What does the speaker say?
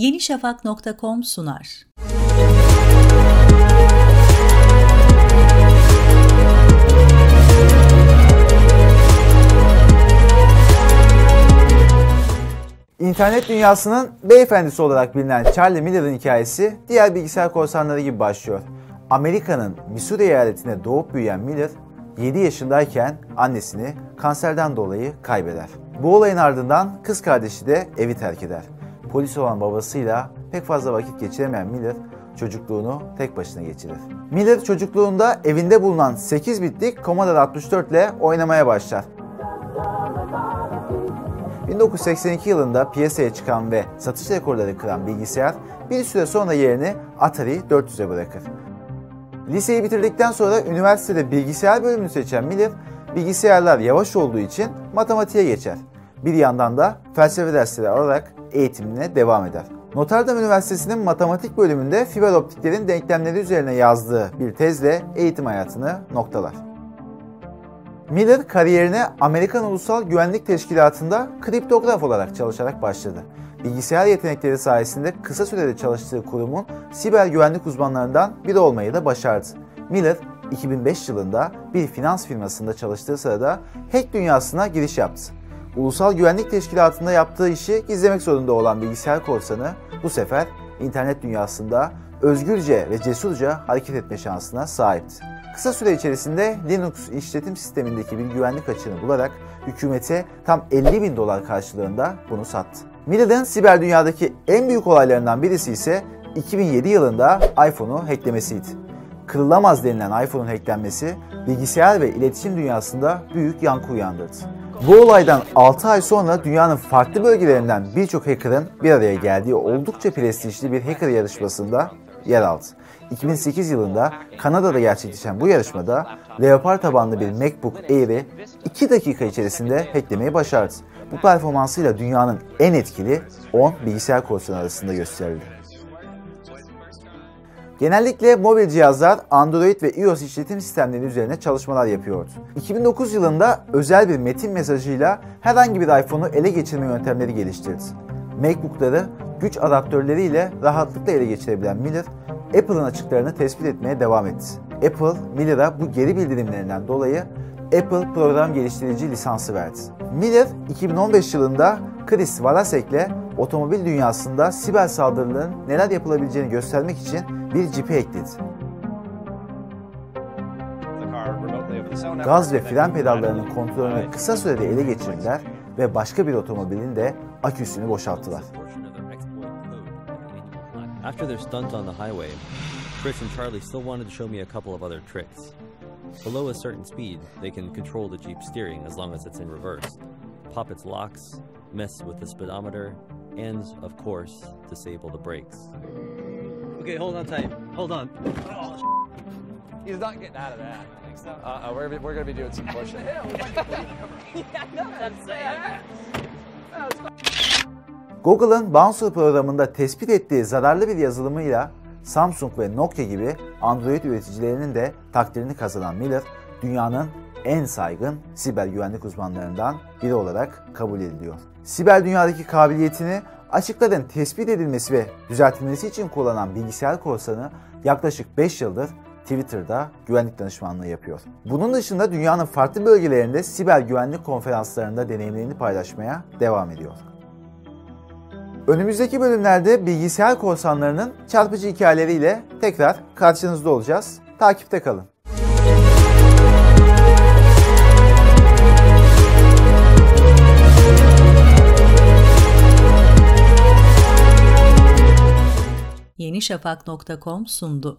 yenişafak.com sunar. İnternet dünyasının beyefendisi olarak bilinen Charlie Miller'ın hikayesi diğer bilgisayar korsanları gibi başlıyor. Amerika'nın Missouri eyaletinde doğup büyüyen Miller, 7 yaşındayken annesini kanserden dolayı kaybeder. Bu olayın ardından kız kardeşi de evi terk eder. Polis olan babasıyla pek fazla vakit geçiremeyen Miller, çocukluğunu tek başına geçirir. Miller çocukluğunda evinde bulunan 8 bitlik Commodore 64 ile oynamaya başlar. 1982 yılında piyasaya çıkan ve satış rekorları kıran bilgisayar bir süre sonra yerini Atari 400'e bırakır. Liseyi bitirdikten sonra üniversitede bilgisayar bölümünü seçen Miller, bilgisayarlar yavaş olduğu için matematiğe geçer. Bir yandan da felsefe dersleri alarak eğitimine devam eder. Notre Dame Üniversitesi'nin matematik bölümünde fiber optiklerin denklemleri üzerine yazdığı bir tezle eğitim hayatını noktalar. Miller kariyerine Amerikan Ulusal Güvenlik Teşkilatı'nda kriptograf olarak çalışarak başladı. Bilgisayar yetenekleri sayesinde kısa sürede çalıştığı kurumun siber güvenlik uzmanlarından biri olmayı da başardı. Miller 2005 yılında bir finans firmasında çalıştığı sırada hack dünyasına giriş yaptı. Ulusal Güvenlik Teşkilatı'nda yaptığı işi gizlemek zorunda olan bilgisayar korsanı bu sefer internet dünyasında özgürce ve cesurca hareket etme şansına sahipti. Kısa süre içerisinde Linux işletim sistemindeki bir güvenlik açığını bularak hükümete tam 50 bin dolar karşılığında bunu sattı. Miller'ın siber dünyadaki en büyük olaylarından birisi ise 2007 yılında iPhone'u hacklemesiydi. Kırılamaz denilen iPhone'un hacklenmesi bilgisayar ve iletişim dünyasında büyük yankı uyandırdı. Bu olaydan 6 ay sonra dünyanın farklı bölgelerinden birçok hacker'ın bir araya geldiği oldukça prestijli bir hacker yarışmasında yer aldı. 2008 yılında Kanada'da gerçekleşen bu yarışmada Leopard tabanlı bir MacBook Air'i 2 dakika içerisinde hacklemeyi başardı. Bu performansıyla dünyanın en etkili 10 bilgisayar korsanı arasında gösterildi. Genellikle mobil cihazlar Android ve iOS işletim sistemleri üzerine çalışmalar yapıyordu. 2009 yılında özel bir metin mesajıyla herhangi bir iPhone'u ele geçirme yöntemleri geliştirdi. MacBook'ları güç adaptörleriyle rahatlıkla ele geçirebilen Miller, Apple'ın açıklarını tespit etmeye devam etti. Apple, Miller'a bu geri bildirimlerinden dolayı Apple program geliştirici lisansı verdi. Miller 2015 yılında Chris Walasek'le otomobil dünyasında siber saldırıların neler yapılabileceğini göstermek için bir cipi ekledi. Gaz ve fren pedallarının kontrolünü kısa sürede ele geçirdiler ve başka bir otomobilin de aküsünü boşalttılar. After their stunt on the highway, Chris and Charlie still wanted to show me a couple of other tricks. Below a certain speed, they can control the Jeep's steering as long as it's in reverse, pop its locks, mess with the speedometer, and, of course, disable the brakes. Okay, hold on tight. Hold on. He's not getting out of that. So. Uh, uh, we're, we're going to be doing some pushing. Google'ın Bouncer programında tespit ettiği zararlı bir yazılımıyla Samsung ve Nokia gibi Android üreticilerinin de takdirini kazanan Miller, dünyanın en saygın siber güvenlik uzmanlarından biri olarak kabul ediliyor. Siber dünyadaki kabiliyetini açıkların tespit edilmesi ve düzeltilmesi için kullanan bilgisayar korsanı yaklaşık 5 yıldır Twitter'da güvenlik danışmanlığı yapıyor. Bunun dışında dünyanın farklı bölgelerinde siber güvenlik konferanslarında deneyimlerini paylaşmaya devam ediyor. Önümüzdeki bölümlerde bilgisayar korsanlarının çarpıcı hikayeleriyle tekrar karşınızda olacağız. Takipte kalın. yenişafak.com sundu.